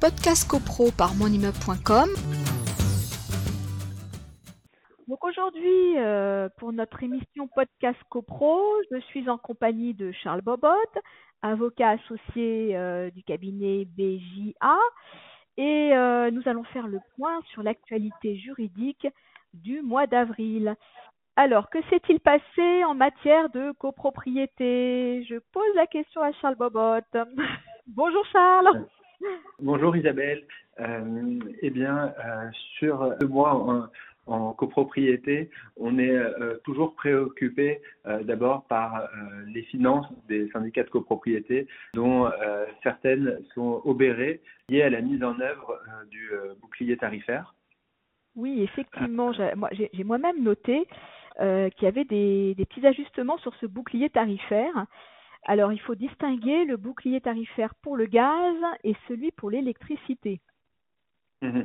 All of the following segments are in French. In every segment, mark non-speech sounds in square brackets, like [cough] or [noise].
Podcast CoPro par monimmeuble.com. Donc aujourd'hui, euh, pour notre émission Podcast CoPro, je suis en compagnie de Charles Bobot, avocat associé euh, du cabinet BJA, et euh, nous allons faire le point sur l'actualité juridique du mois d'avril. Alors, que s'est-il passé en matière de copropriété? Je pose la question à Charles Bobot. [laughs] Bonjour Charles. Bonjour Isabelle. Euh, eh bien, euh, sur le mois en, copropriété, on est euh, toujours préoccupé d'abord par les finances des syndicats de copropriété, dont certaines sont obérées liées à la mise en œuvre du bouclier tarifaire. Oui, effectivement, j'ai moi-même noté qu'il y avait des, petits ajustements sur ce bouclier tarifaire. Alors, il faut distinguer le bouclier tarifaire pour le gaz et celui pour l'électricité. Mmh.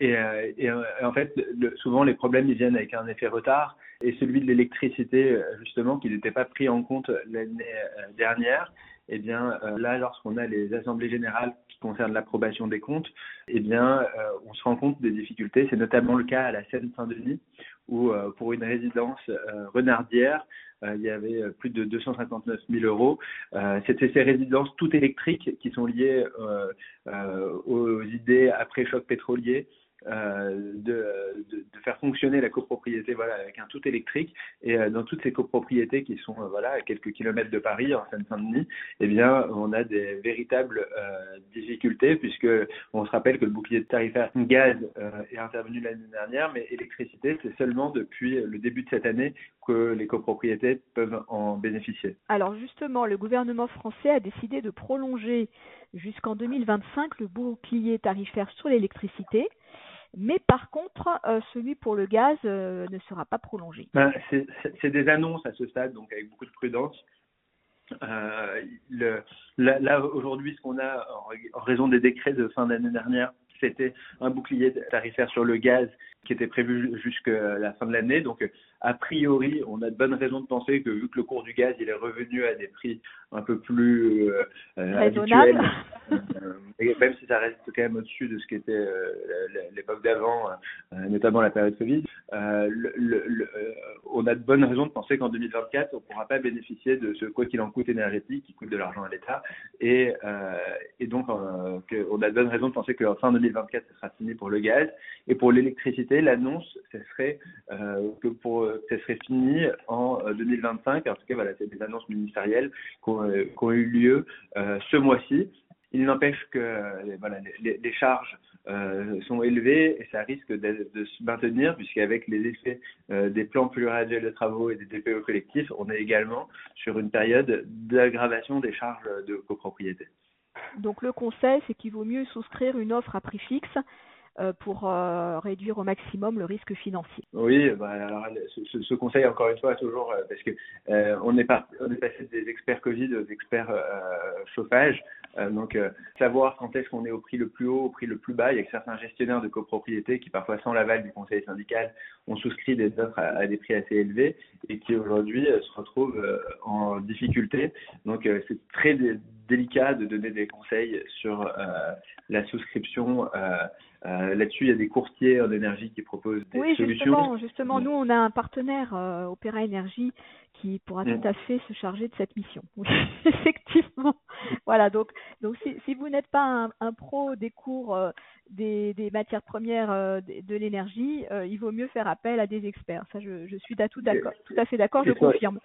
Et, euh, euh, en fait, souvent les problèmes ils viennent avec un effet retard. Et celui de l'électricité, euh, justement, qui n'était pas pris en compte l'année dernière, eh bien là, lorsqu'on a les assemblées générales qui concernent l'approbation des comptes, eh bien on se rend compte des difficultés. C'est notamment le cas à la Seine-Saint-Denis, où pour une résidence renardière, il y avait plus de 259 000 euros. C'était ces résidences toutes électriques qui sont liées aux idées après choc pétrolier euh, de, de, faire fonctionner la copropriété voilà, avec un tout électrique. Et euh, dans toutes ces copropriétés qui sont euh, voilà, à quelques kilomètres de Paris, en Seine-Saint-Denis, eh bien, on a des véritables difficultés puisque on se rappelle que le bouclier tarifaire gaz est intervenu l'année dernière, mais électricité, c'est seulement depuis le début de cette année que les copropriétés peuvent en bénéficier. Alors justement, le gouvernement français a décidé de prolonger jusqu'en 2025 le bouclier tarifaire sur l'électricité. Mais par contre, euh, celui pour le gaz euh, ne sera pas prolongé. Ben, c'est des annonces à ce stade, donc avec beaucoup de prudence. Euh, là, aujourd'hui, ce qu'on a en, raison des décrets de fin d'année dernière, c'était un bouclier tarifaire sur le gaz qui était prévu jusqu'à la fin de l'année. Donc, a priori, on a de bonnes raisons de penser que vu que le cours du gaz il est revenu à des prix un peu plus euh, habituels, euh, même si ça reste quand même au-dessus de ce qui était euh, l'époque d'avant, euh, notamment la période Covid, euh, le, le, on a de bonnes raisons de penser qu'en 2024, on ne pourra pas bénéficier de ce quoi qu'il en coûte énergétique qui coûte de l'argent à l'État. Et, et donc, on a de bonnes raisons de penser qu'en fin 2024, ce sera fini pour le gaz. Et pour l'électricité, l'annonce, ce serait que pour ce serait fini en 2025. En tout cas, voilà, c'est des annonces ministérielles qui ont, eu lieu ce mois-ci. Il n'empêche que euh, voilà, les, charges euh, sont élevées et ça risque de, se maintenir puisqu'avec les effets euh, des plans pluriannuels de travaux et des DPE collectifs, on est également sur une période d'aggravation des charges de copropriété. Donc le conseil, c'est qu'il vaut mieux souscrire une offre à prix fixe euh, pour euh, réduire au maximum le risque financier. Oui, bah, alors, ce, conseil, encore une fois, toujours euh, parce que euh, on, est est passé des experts Covid aux experts chauffage. Donc, savoir quand est-ce qu'on est au prix le plus haut, au prix le plus bas. Il y a certains gestionnaires de copropriété qui, parfois sans l'aval du conseil syndical, ont souscrit des offres à, à des prix assez élevés et qui aujourd'hui se retrouvent en difficulté. Donc, c'est très délicat de donner des conseils sur la souscription euh, Là-dessus, il y a des courtiers en énergie qui proposent des oui, solutions. Justement, justement, nous, on a un partenaire, euh, Opéra Énergie, qui pourra mmh. tout à fait se charger de cette mission. Oui, [laughs] effectivement. Voilà, donc, donc si, si vous n'êtes pas un, un, pro des cours euh, des, des, matières premières euh, de, de l'énergie, euh, il vaut mieux faire appel à des experts. Ça, je, je suis tout, d'accord, tout à fait d'accord, je confirme.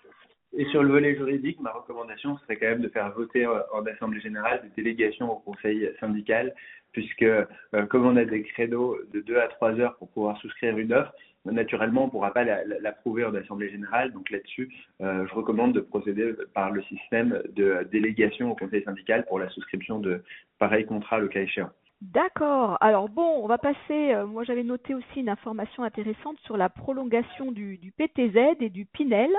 Et sur le volet juridique, ma recommandation serait quand même de faire voter en Assemblée générale des délégations au Conseil syndical, puisque euh, comme on a des créneaux de 2 à 3 heures pour pouvoir souscrire une offre, naturellement, on ne pourra pas l'approuver en Assemblée générale. Donc là-dessus, euh, je recommande de procéder par le système de délégation au Conseil syndical pour la souscription de pareils contrats le cas échéant. D'accord. Alors bon, on va passer. Euh, moi, j'avais noté aussi une information intéressante sur la prolongation du PTZ et du Pinel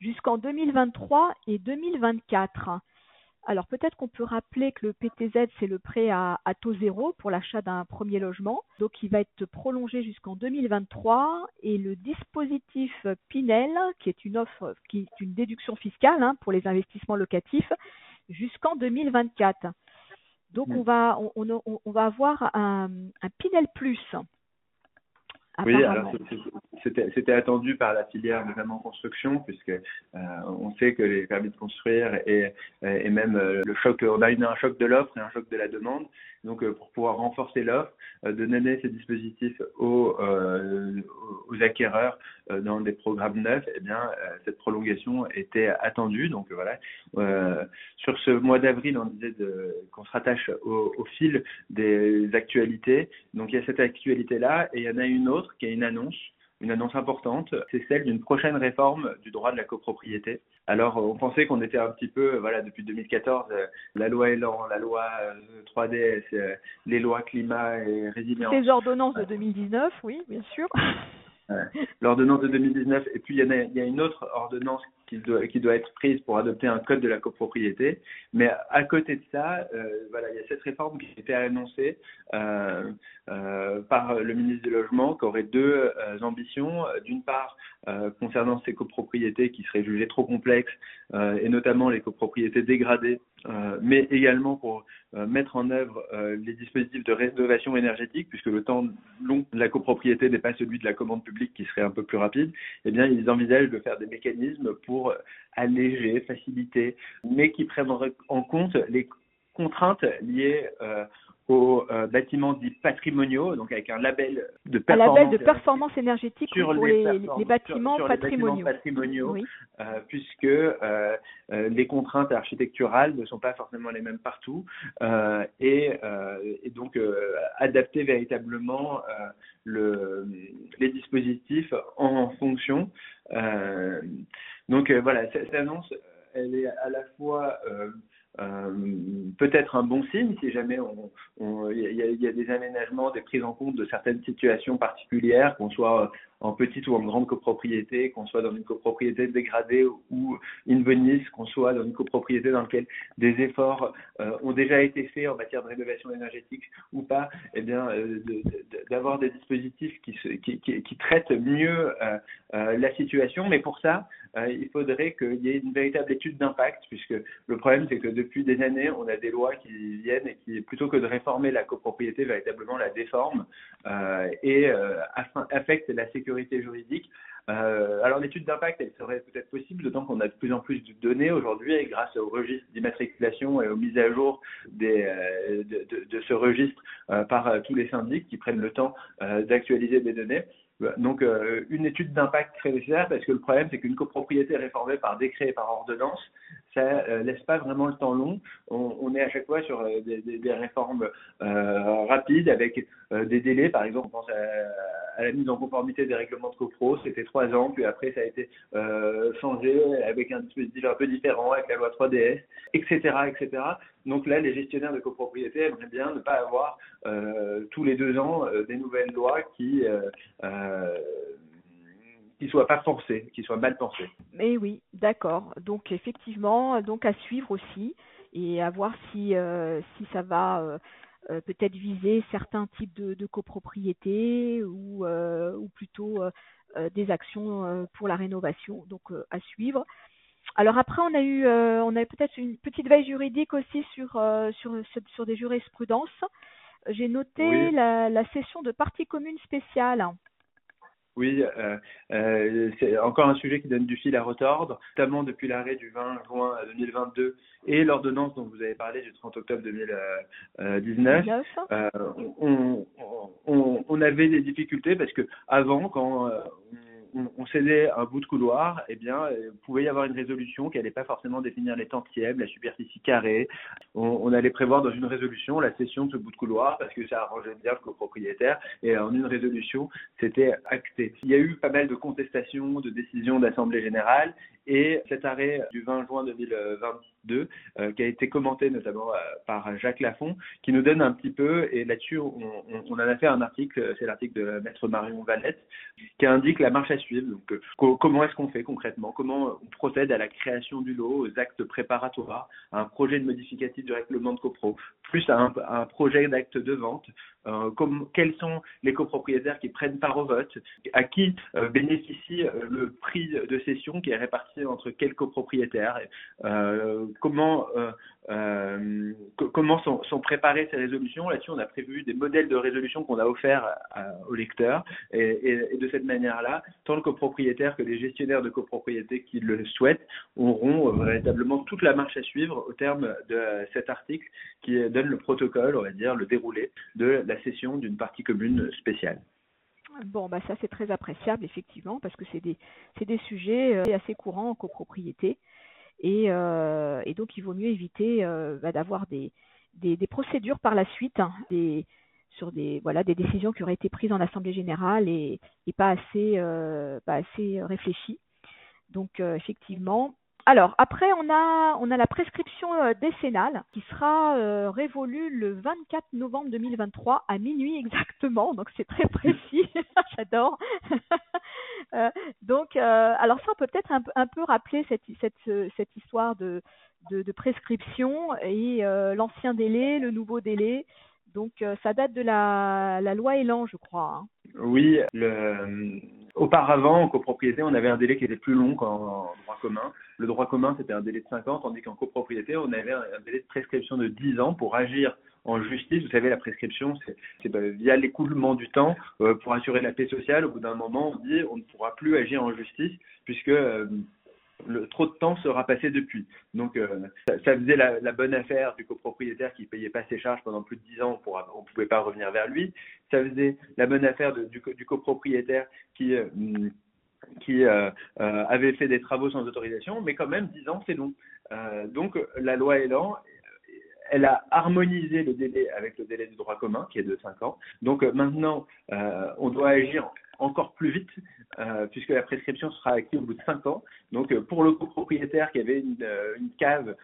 jusqu'en 2023 et 2024. Alors peut-être qu'on peut rappeler que le PTZ, c'est le prêt à, à taux zéro pour l'achat d'un premier logement. Donc il va être prolongé jusqu'en 2023 et le dispositif Pinel, qui est une offre, qui est une déduction fiscale hein, pour les investissements locatifs, jusqu'en 2024. Donc Mm. on va on, on, on va avoir un, un Pinel Plus. Oui, alors c'était c'était attendu par la filière notamment construction, puisque euh, on sait que les permis de construire et, et même euh, le choc, on a eu un choc de l'offre et un choc de la demande. Donc euh, pour pouvoir renforcer l'offre, euh, de donner ces dispositifs aux, euh, acquéreurs dans des programmes neufs, eh bien cette prolongation était attendue. Donc voilà, sur ce mois d'avril, on disait qu'on se rattache au, au fil des actualités. Donc il y a cette actualité-là et il y en a une autre qui est une annonce, une annonce importante, c'est celle d'une prochaine réforme du droit de la copropriété. Alors on pensait qu'on était un petit peu, voilà, depuis 2014, euh, la loi Elan, la loi euh, 3DS, euh, les lois climat et résilience, Les ordonnances de 2019, oui, bien sûr. l'ordonnance de 2019, et puis il y, en a, il y a une autre ordonnance qui doit, être prise pour adopter un code de la copropriété. Mais à côté de ça, euh, voilà, il y a cette réforme qui a été annoncée euh, euh, par le ministre du Logement, qui aurait deux ambitions. D'une part, concernant ces copropriétés qui seraient jugées trop complexes, et notamment les copropriétés dégradées, mais également pour mettre en œuvre les dispositifs de rénovation énergétique, puisque le temps long de la copropriété n'est pas celui de la commande publique qui serait un peu plus rapide, eh bien, ils envisagent de faire des mécanismes pour alléger, faciliter, mais qui prennent en compte les contraintes liées euh, aux euh, bâtiments dits patrimoniaux, donc avec un label de Un performance, label de performance énergétique sur pour les, les, perform- les bâtiments sur- sur les patrimoniaux. patrimoniaux, Oui. euh, puisque euh, les contraintes architecturales ne sont pas forcément les mêmes partout et, et donc adapter véritablement le, les dispositifs en fonction. Euh, donc euh, voilà, cette annonce, elle est à la fois euh, euh, peut-être un bon signe si jamais il y, y a des aménagements, des prises en compte de certaines situations particulières, qu'on soit en petite ou en grande copropriété, qu'on soit dans une copropriété dégradée ou in bonis, qu'on soit dans une copropriété dans laquelle des efforts euh, ont déjà été faits en matière de rénovation énergétique ou pas, eh bien euh, d'avoir des dispositifs qui, se, qui, qui, qui traitent mieux euh, euh, la situation, mais pour ça, euh, il faudrait qu'il y ait une véritable étude d'impact, puisque le problème c'est que depuis des années, on a des lois qui viennent et qui, plutôt que de réformer la copropriété, véritablement la déforment euh, et euh, affectent la sécurité juridique. Euh, alors l'étude d'impact, elle serait peut-être possible, d'autant qu'on a de plus en plus de données aujourd'hui, et grâce au registre d'immatriculation et aux mises à jour des, euh, de, de- ce registre euh, par euh, tous les syndics qui prennent le temps d'actualiser des données. Donc euh, une étude d'impact très nécessaire parce que le problème c'est qu'une copropriété réformée par décret et par ordonnance, ça euh, laisse pas vraiment le temps long. On, est à chaque fois sur euh, des, réformes euh, rapides avec des délais. Par exemple, on pense à, la mise en conformité des règlements de copro, c'était trois ans, puis après ça a été changé avec un dispositif un peu différent avec la loi 3DS, etc., etc. Donc là, les gestionnaires de copropriété aimeraient bien ne pas avoir tous les deux ans euh, des nouvelles lois qui euh, euh, qui soient pas forcées, qui soient mal pensées. Mais oui, d'accord. Donc effectivement, donc à suivre aussi et à voir si si ça va peut-être viser certains types de, copropriétés ou ou plutôt des actions pour la rénovation. Donc à suivre. Alors après, on a eu on a eu peut-être une petite veille juridique aussi sur sur, sur des jurisprudences. J'ai noté Oui. la, la session de partie commune spéciale. Oui, euh, euh, c'est encore un sujet qui donne du fil à retordre, notamment depuis l'arrêt du 20 juin 2022 et l'ordonnance dont vous avez parlé du 30 octobre 2019. 19. Euh, on, on, on avait des difficultés parce que avant, quand on, cédait un bout de couloir, eh bien, euh, il pouvait y avoir une résolution qui n'allait pas forcément définir les tantièmes, la superficie carrée. On, allait prévoir dans une résolution la cession de ce bout de couloir parce que ça arrangeait bien le copropriétaire et en une résolution, c'était acté. Il y a eu pas mal de contestations, de décisions d'Assemblée générale et cet arrêt du 20 juin 2022, euh, qui a été commenté notamment euh, par Jacques Lafont, qui nous donne un petit peu, et là-dessus, on, en a fait un article, c'est l'article de Maître Marion Valette, qui indique la marche à suivre. Donc, euh, co- comment est-ce qu'on fait concrètement Comment on procède à la création du lot, aux actes préparatoires, à un projet de modificatif du règlement de copro, plus à un projet d'acte de vente euh, comme, quels sont les copropriétaires qui prennent part au vote, à qui euh, bénéficie euh, le prix de cession qui est réparti entre quels copropriétaires, comment, euh, euh, comment sont, préparées ces résolutions? Là-dessus, on a prévu des modèles de résolution qu'on a offerts aux lecteurs. Et, de cette manière-là, tant le copropriétaire que les gestionnaires de copropriété qui le souhaitent auront véritablement toute la marche à suivre au terme de cet article qui donne le protocole, on va dire, le déroulé de la cession d'une partie commune spéciale. Bon, bah ça c'est très appréciable effectivement parce que c'est des, des sujets euh, assez courants en copropriété et, euh, et donc il vaut mieux éviter euh, bah, d'avoir des, procédures par la suite hein, sur des voilà des décisions qui auraient été prises en assemblée générale et, pas assez pas assez réfléchies. Donc effectivement, alors après on a on a la prescription euh, décennale qui sera euh, révolue le 24 novembre 2023 à minuit exactement donc c'est très précis [laughs] j'adore [laughs] euh, donc alors ça peut peut-être un, peu rappeler cette cette cette histoire de de, prescription et l'ancien délai le nouveau délai donc ça date de la, la loi Elan je crois. Hein. Oui, auparavant, en copropriété, on avait un délai qui était plus long qu'en droit commun. Le droit commun, c'était un délai de 5 ans, tandis qu'en copropriété, on avait un, délai de prescription de 10 ans pour agir en justice. Vous savez, la prescription, c'est bah, via l'écoulement du temps euh, pour assurer la paix sociale. Au bout d'un moment, on dit on ne pourra plus agir en justice puisque euh, le, trop de temps sera passé depuis. Donc, euh, ça, faisait la, bonne affaire du copropriétaire qui payait pas ses charges pendant plus de 10 ans, on ne pouvait pas revenir vers lui. Ça faisait la bonne affaire du, copropriétaire qui, euh, euh, avait fait des travaux sans autorisation, mais quand même 10 ans, c'est long. donc, la loi Elan elle a harmonisé le délai avec le délai du droit commun, qui est de 5 ans. Donc maintenant, on doit agir encore plus vite, euh, puisque la prescription sera active au bout de 5 ans. Donc, euh, pour le copropriétaire qui avait une, euh, cave,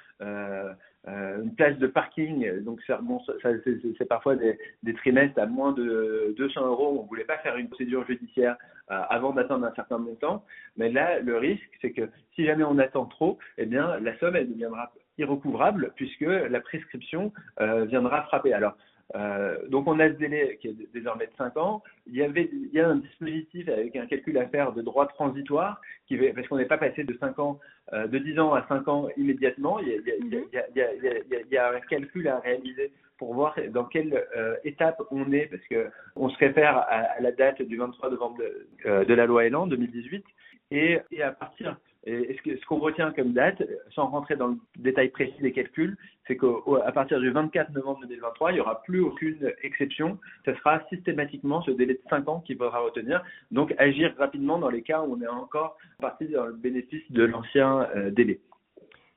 une place de parking, donc c'est parfois des, trimestres à moins de 200 euros. On ne voulait pas faire une procédure judiciaire avant d'atteindre un certain montant. Mais là, le risque, c'est que si jamais on attend trop, eh bien, la somme, deviendra irrecouvrable puisque la prescription viendra frapper. Alors, euh, donc on a ce délai qui est désormais de 5 ans. Il y, avait, il y a un dispositif avec un calcul à faire de droit transitoire, qui, parce qu'on n'est pas passé de 5 ans, euh, de 10 ans à 5 ans immédiatement. Il y, a, il, y un calcul à réaliser pour voir dans quelle euh, étape on est, parce que on se réfère à, à la date du 23 novembre de, de la loi Elan 2018, et, à partir ce qu'on retient comme date, sans rentrer dans le détail précis des calculs, c'est qu'à partir du 24 novembre 2023, il n'y aura plus aucune exception. Ce sera systématiquement ce délai de 5 ans qu'il faudra retenir. Donc agir rapidement dans les cas où on est encore parti dans le bénéfice de l'ancien euh, délai.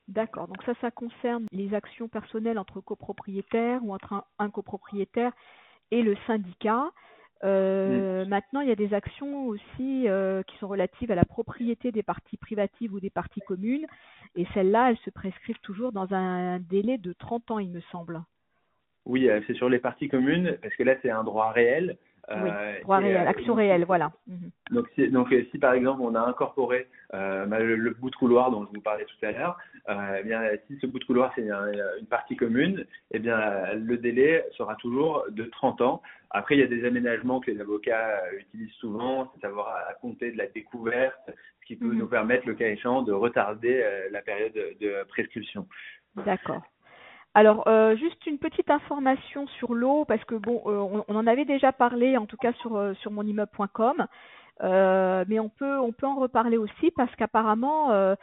D'accord. Donc ça, ça concerne les actions personnelles entre copropriétaires ou entre un copropriétaire et le syndicat. Euh, maintenant, il y a des actions aussi euh, qui sont relatives à la propriété des parties privatives ou des parties communes. Et celles-là, elles se prescrivent toujours dans un délai de 30 ans, il me semble. Oui, euh, c'est sur les parties communes, parce que là, c'est un droit réel. Oui, droit réel, action réelle, voilà. Mhm. Donc, si, donc, si par exemple on a incorporé bah, le, bout de couloir dont je vous parlais tout à l'heure, eh bien, si ce bout de couloir c'est une, partie commune, eh bien, le délai sera toujours de 30 ans après, il y a des aménagements que les avocats euh, utilisent souvent, c'est savoir à compter de la découverte, ce qui peut mhm. nous permettre, le cas échéant, de retarder euh, la période de prescription. D'accord. Alors, euh, juste une petite information sur l'eau, parce que bon, on, en avait déjà parlé, en tout cas sur, sur monimmeuble.com, mais on peut, on peut en reparler aussi parce qu'apparemment, euh,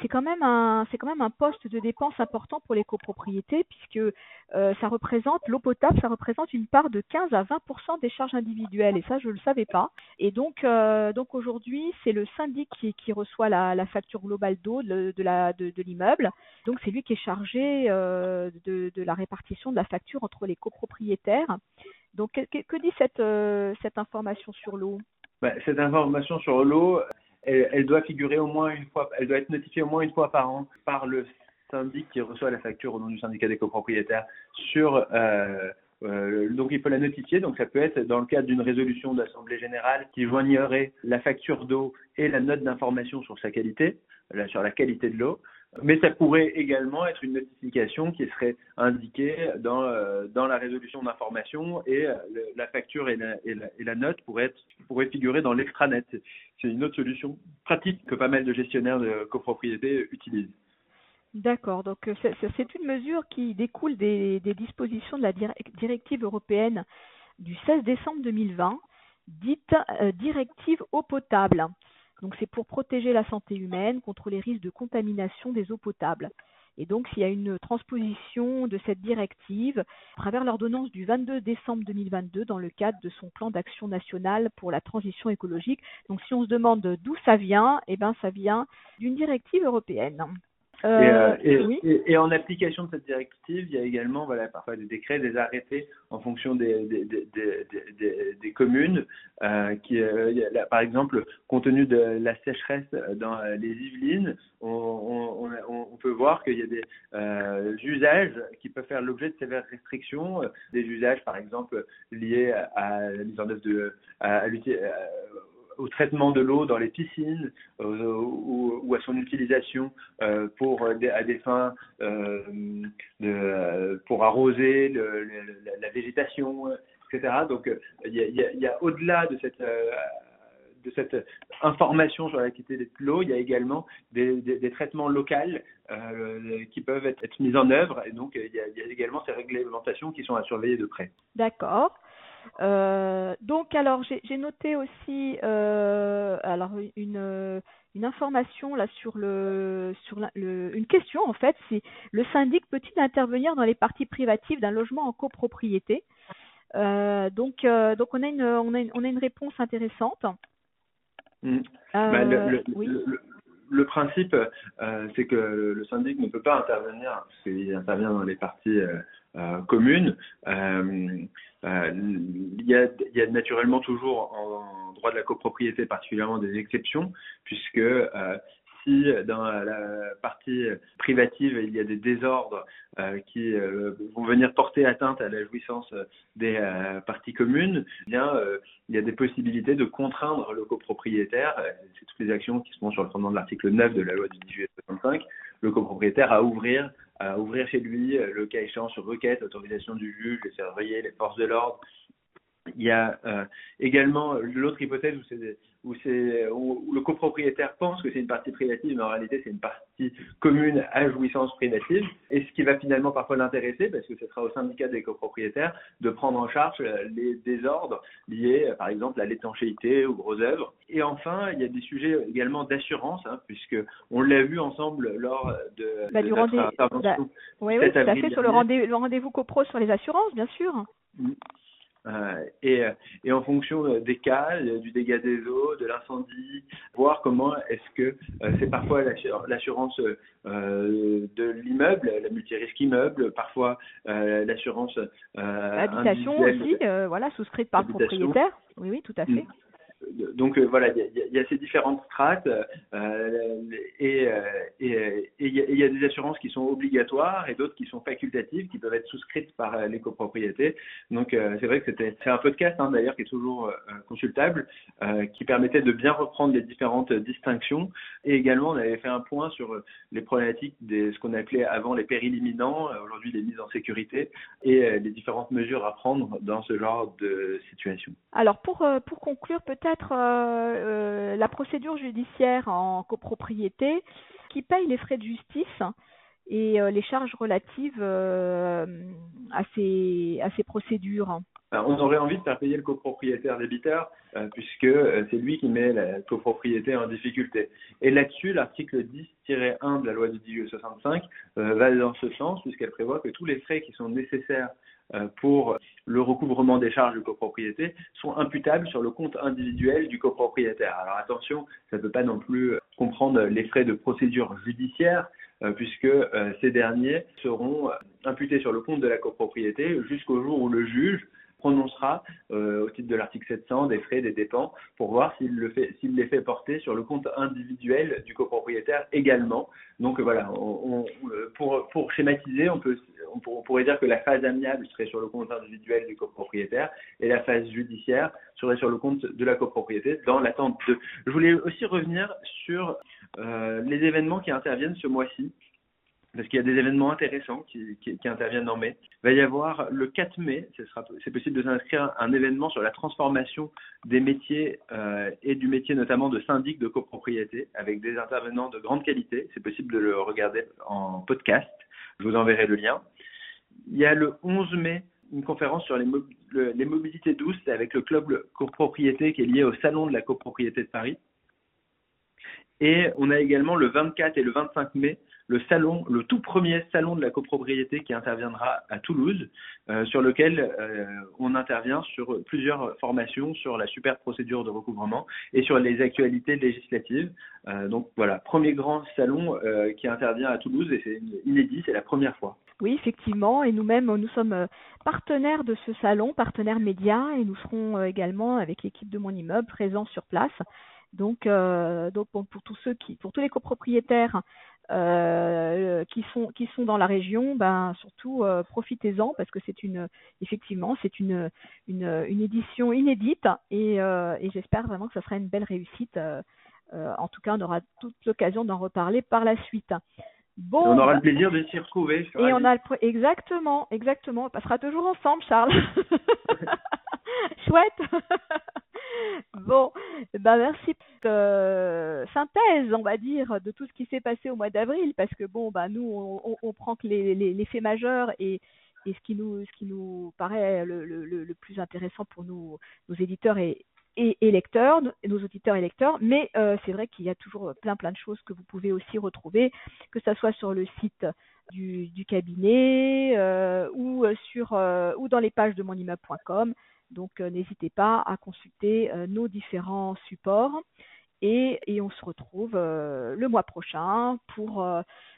c'est quand même un c'est quand même un poste de dépense important pour les copropriétés puisque euh, ça représente l'eau potable ça représente une part de 15 à 20% des charges individuelles. Et ça je le savais pas. Et donc euh, donc aujourd'hui c'est le syndic qui, reçoit la, facture globale d'eau de, l'immeuble. Donc c'est lui qui est chargé de, la répartition de la facture entre les copropriétaires. Donc que, dit cette cette information sur l'eau? Bah, cette information sur l'eau, elle, doit figurer au moins une fois, elle doit être notifiée au moins une fois par an par le syndic qui reçoit la facture au nom du syndicat des copropriétaires sur euh, euh, donc il peut la notifier, donc ça peut être dans le cadre d'une résolution d'assemblée générale qui joignerait la facture d'eau et la note d'information sur sa qualité, sur la qualité de l'eau. Mais ça pourrait également être une notification qui serait indiquée dans, euh, dans la résolution d'information et euh, la facture et la, et la, note pourraient, être, pourraient figurer dans l'extranet. C'est une autre solution pratique que pas mal de gestionnaires de copropriété utilisent. D'accord, donc euh, c'est une mesure qui découle des, dispositions de la dir- directive européenne du 16 décembre 2020, dite directive eau potable. Donc c'est pour protéger la santé humaine contre les risques de contamination des eaux potables. Et donc s'il y a une transposition de cette directive à travers l'ordonnance du 22 décembre 2022 dans le cadre de son plan d'action national pour la transition écologique. Donc si on se demande d'où ça vient, eh ben ça vient d'une directive européenne. Et, euh, Euh, et, oui. et- et en application de cette directive, il y a également voilà, parfois des décrets, des arrêtés en fonction des, des, des, des, communes. euh, qui, là, par exemple, compte tenu de la sécheresse dans les Yvelines, on, on, on- on peut voir qu'il y a des usages qui peuvent faire l'objet de sévères restrictions. Des usages, par exemple, liés à, la mise en œuvre de, à, à l'uti- à- au traitement de l'eau dans les piscines ou, ou à son utilisation euh, pour euh, à des fins euh, pour arroser la, végétation, etc. Donc il y a, au-delà de cette de cette information sur la qualité de l'eau, il y a également des, des- traitements locaux qui peuvent être, mis en œuvre et donc il y, a, également ces réglementations qui sont à surveiller de près. D'accord. Donc alors j'ai noté aussi alors une une information là sur le sur la- le, une question en fait c'est le syndic peut-il intervenir dans les parties privatives d'un logement en copropriété? Euh, donc euh, donc on a une on a une, on a une réponse intéressante. Mm. Euh, Bah, le, le- oui. le- principe, c'est que le syndic ne peut pas intervenir, parce qu'il intervient dans les parties communes. Euh, euh, il, y a, naturellement toujours en droit de la copropriété particulièrement des exceptions, puisque euh, si dans la partie privative il y a des désordres euh, qui euh, vont venir porter atteinte à la jouissance des euh, parties communes, eh bien euh, il y a des possibilités de contraindre le copropriétaire, euh, c'est toutes les actions qui se font sur le fondement de l'article 9 de la loi du 18 juillet 65, le copropriétaire à ouvrir, à ouvrir chez lui, euh, le cas échéant sur requête, autorisation du juge, les serruriers, les forces de l'ordre. Il y a euh, également l'autre hypothèse où, c'est, où, où, où le copropriétaire pense que c'est une partie privative, mais en réalité c'est une partie commune à jouissance privative, et ce qui va finalement parfois l'intéresser, parce que ce sera au syndicat des copropriétaires de prendre en charge euh, les désordres liés, euh, par exemple, à l'étanchéité, aux grosses œuvres. Et enfin, il y a des sujets également d'assurance, hein, puisque on l'a vu ensemble lors de, Bah, de du notre intervention. Oui, oui, 7 tout à fait sur le rendez le rendez-vous copro sur les assurances, bien sûr. Euh, et, et en fonction euh, des cas, euh, du dégât des eaux, de l'incendie, voir comment est-ce que euh, c'est parfois l'assur- l'assurance euh, de l'immeuble, la multirisque immeuble, parfois euh, l'assurance euh, L'habitation individuelle. aussi, euh, voilà, souscrite par le Habitation. propriétaire. Oui, oui, tout à fait. Donc euh, voilà, il y a, ces différentes strates euh, et euh, il y, a- des assurances qui sont obligatoires et d'autres qui sont facultatives, qui peuvent être souscrites par les copropriétés. Donc c'est vrai que c'était un podcast hein, d'ailleurs qui est toujours consultable, qui permettait de bien reprendre les différentes distinctions. Et également, on avait fait un point sur les problématiques des ce qu'on appelait avant les périls imminents, aujourd'hui les mises en sécurité et les différentes mesures à prendre dans ce genre de situation. Alors pour pour conclure peut-être euh, euh, la procédure judiciaire en copropriété qui paye les frais de justice et euh, les charges relatives à ces procédures. Alors, on aurait envie de faire payer le copropriétaire débiteur puisque c'est lui qui met la copropriété en difficulté. Et là-dessus, l'article 10-1 de la loi du 18 65 euh, va dans ce sens puisqu'elle prévoit que tous les frais qui sont nécessaires pour le recouvrement des charges de copropriété sont imputables sur le compte individuel du copropriétaire. Alors attention, ça ne peut pas non plus comprendre les frais de procédure judiciaire, euh, puisque euh, ces derniers seront euh, imputés sur le compte de la copropriété jusqu'au jour où le juge prononcera euh, au titre de l'article 700 des frais, des dépenses, pour voir s'il les fait porter sur le compte individuel du copropriétaire également. Donc euh, voilà, euh, pour schématiser, on, peut, on, pour- on pourrait dire que la phase amiable serait sur le compte individuel du copropriétaire et la phase judiciaire serait sur le compte de la copropriété dans l'attente de. Je voulais aussi revenir sur euh, les événements qui interviennent ce mois-ci. parce qu'il y a des événements intéressants qui, interviennent en mai. Il va y avoir le 4 mai, c'est possible de s'inscrire à un événement sur la transformation des métiers euh, et du métier notamment de syndic de copropriété avec des intervenants de grande qualité. C'est possible de le regarder en podcast. Je vous enverrai le lien. Il y a le 11 mai une conférence sur les, mobilités douces avec le club copropriété qui est lié au salon de la copropriété de Paris. Et on a également le 24 et le 25 mai le salon, le tout premier salon de la copropriété qui interviendra à Toulouse, euh, sur lequel euh, on intervient sur plusieurs formations sur la super procédure de recouvrement et sur les actualités législatives. Euh, donc voilà, premier grand salon qui intervient à Toulouse et c'est inédit, c'est la première fois. Oui, effectivement, et nous-mêmes, nous sommes partenaires de ce salon, partenaires médias, et nous serons également avec l'équipe de mon immeuble présents sur place. Donc, pour tous ceux qui, pour tous les copropriétaires euh, qui sont dans la région, ben surtout euh, profitez-en parce que c'est une effectivement c'est une, une, une édition inédite et, euh, et j'espère vraiment que ça sera une belle réussite. en tout cas, on aura toute l'occasion d'en reparler par la suite. Bon, on aura le plaisir de s'y retrouver. et on a le, exactement, exactement. On passera toujours ensemble, Charles. [laughs] Chouette. bon, ben merci euh, synthèse, on va dire, de tout ce qui s'est passé au mois d'avril, parce que bon, ben nous, on, on, prend que les, les, les, faits majeurs et, et ce qui nous, ce qui nous paraît le, le, le plus intéressant pour nous, nos éditeurs et, et, lecteurs, nos auditeurs et lecteurs, mais euh, c'est vrai qu'il y a toujours plein plein de choses que vous pouvez aussi retrouver, que ce soit sur le site du, cabinet euh, ou sur euh, ou dans les pages de monimmeuble.com. Donc n'hésitez pas à consulter nos différents supports et, et on se retrouve le mois prochain pour,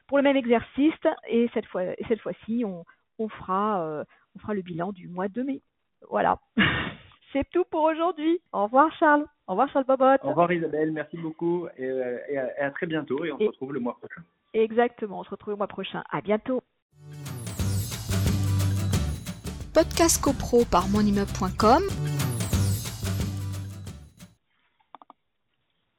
pour le même exercice et cette fois cette fois-ci on fera on fera le bilan du mois de mai. Voilà. [laughs] C'est tout pour aujourd'hui. Au revoir Charles. Au revoir Charles Bobot. Au revoir Isabelle, merci beaucoup et, et, à, très bientôt et on se retrouve le mois prochain. Exactement, on se retrouve le mois prochain. À bientôt. Podcast CoPro par monimmeuble.com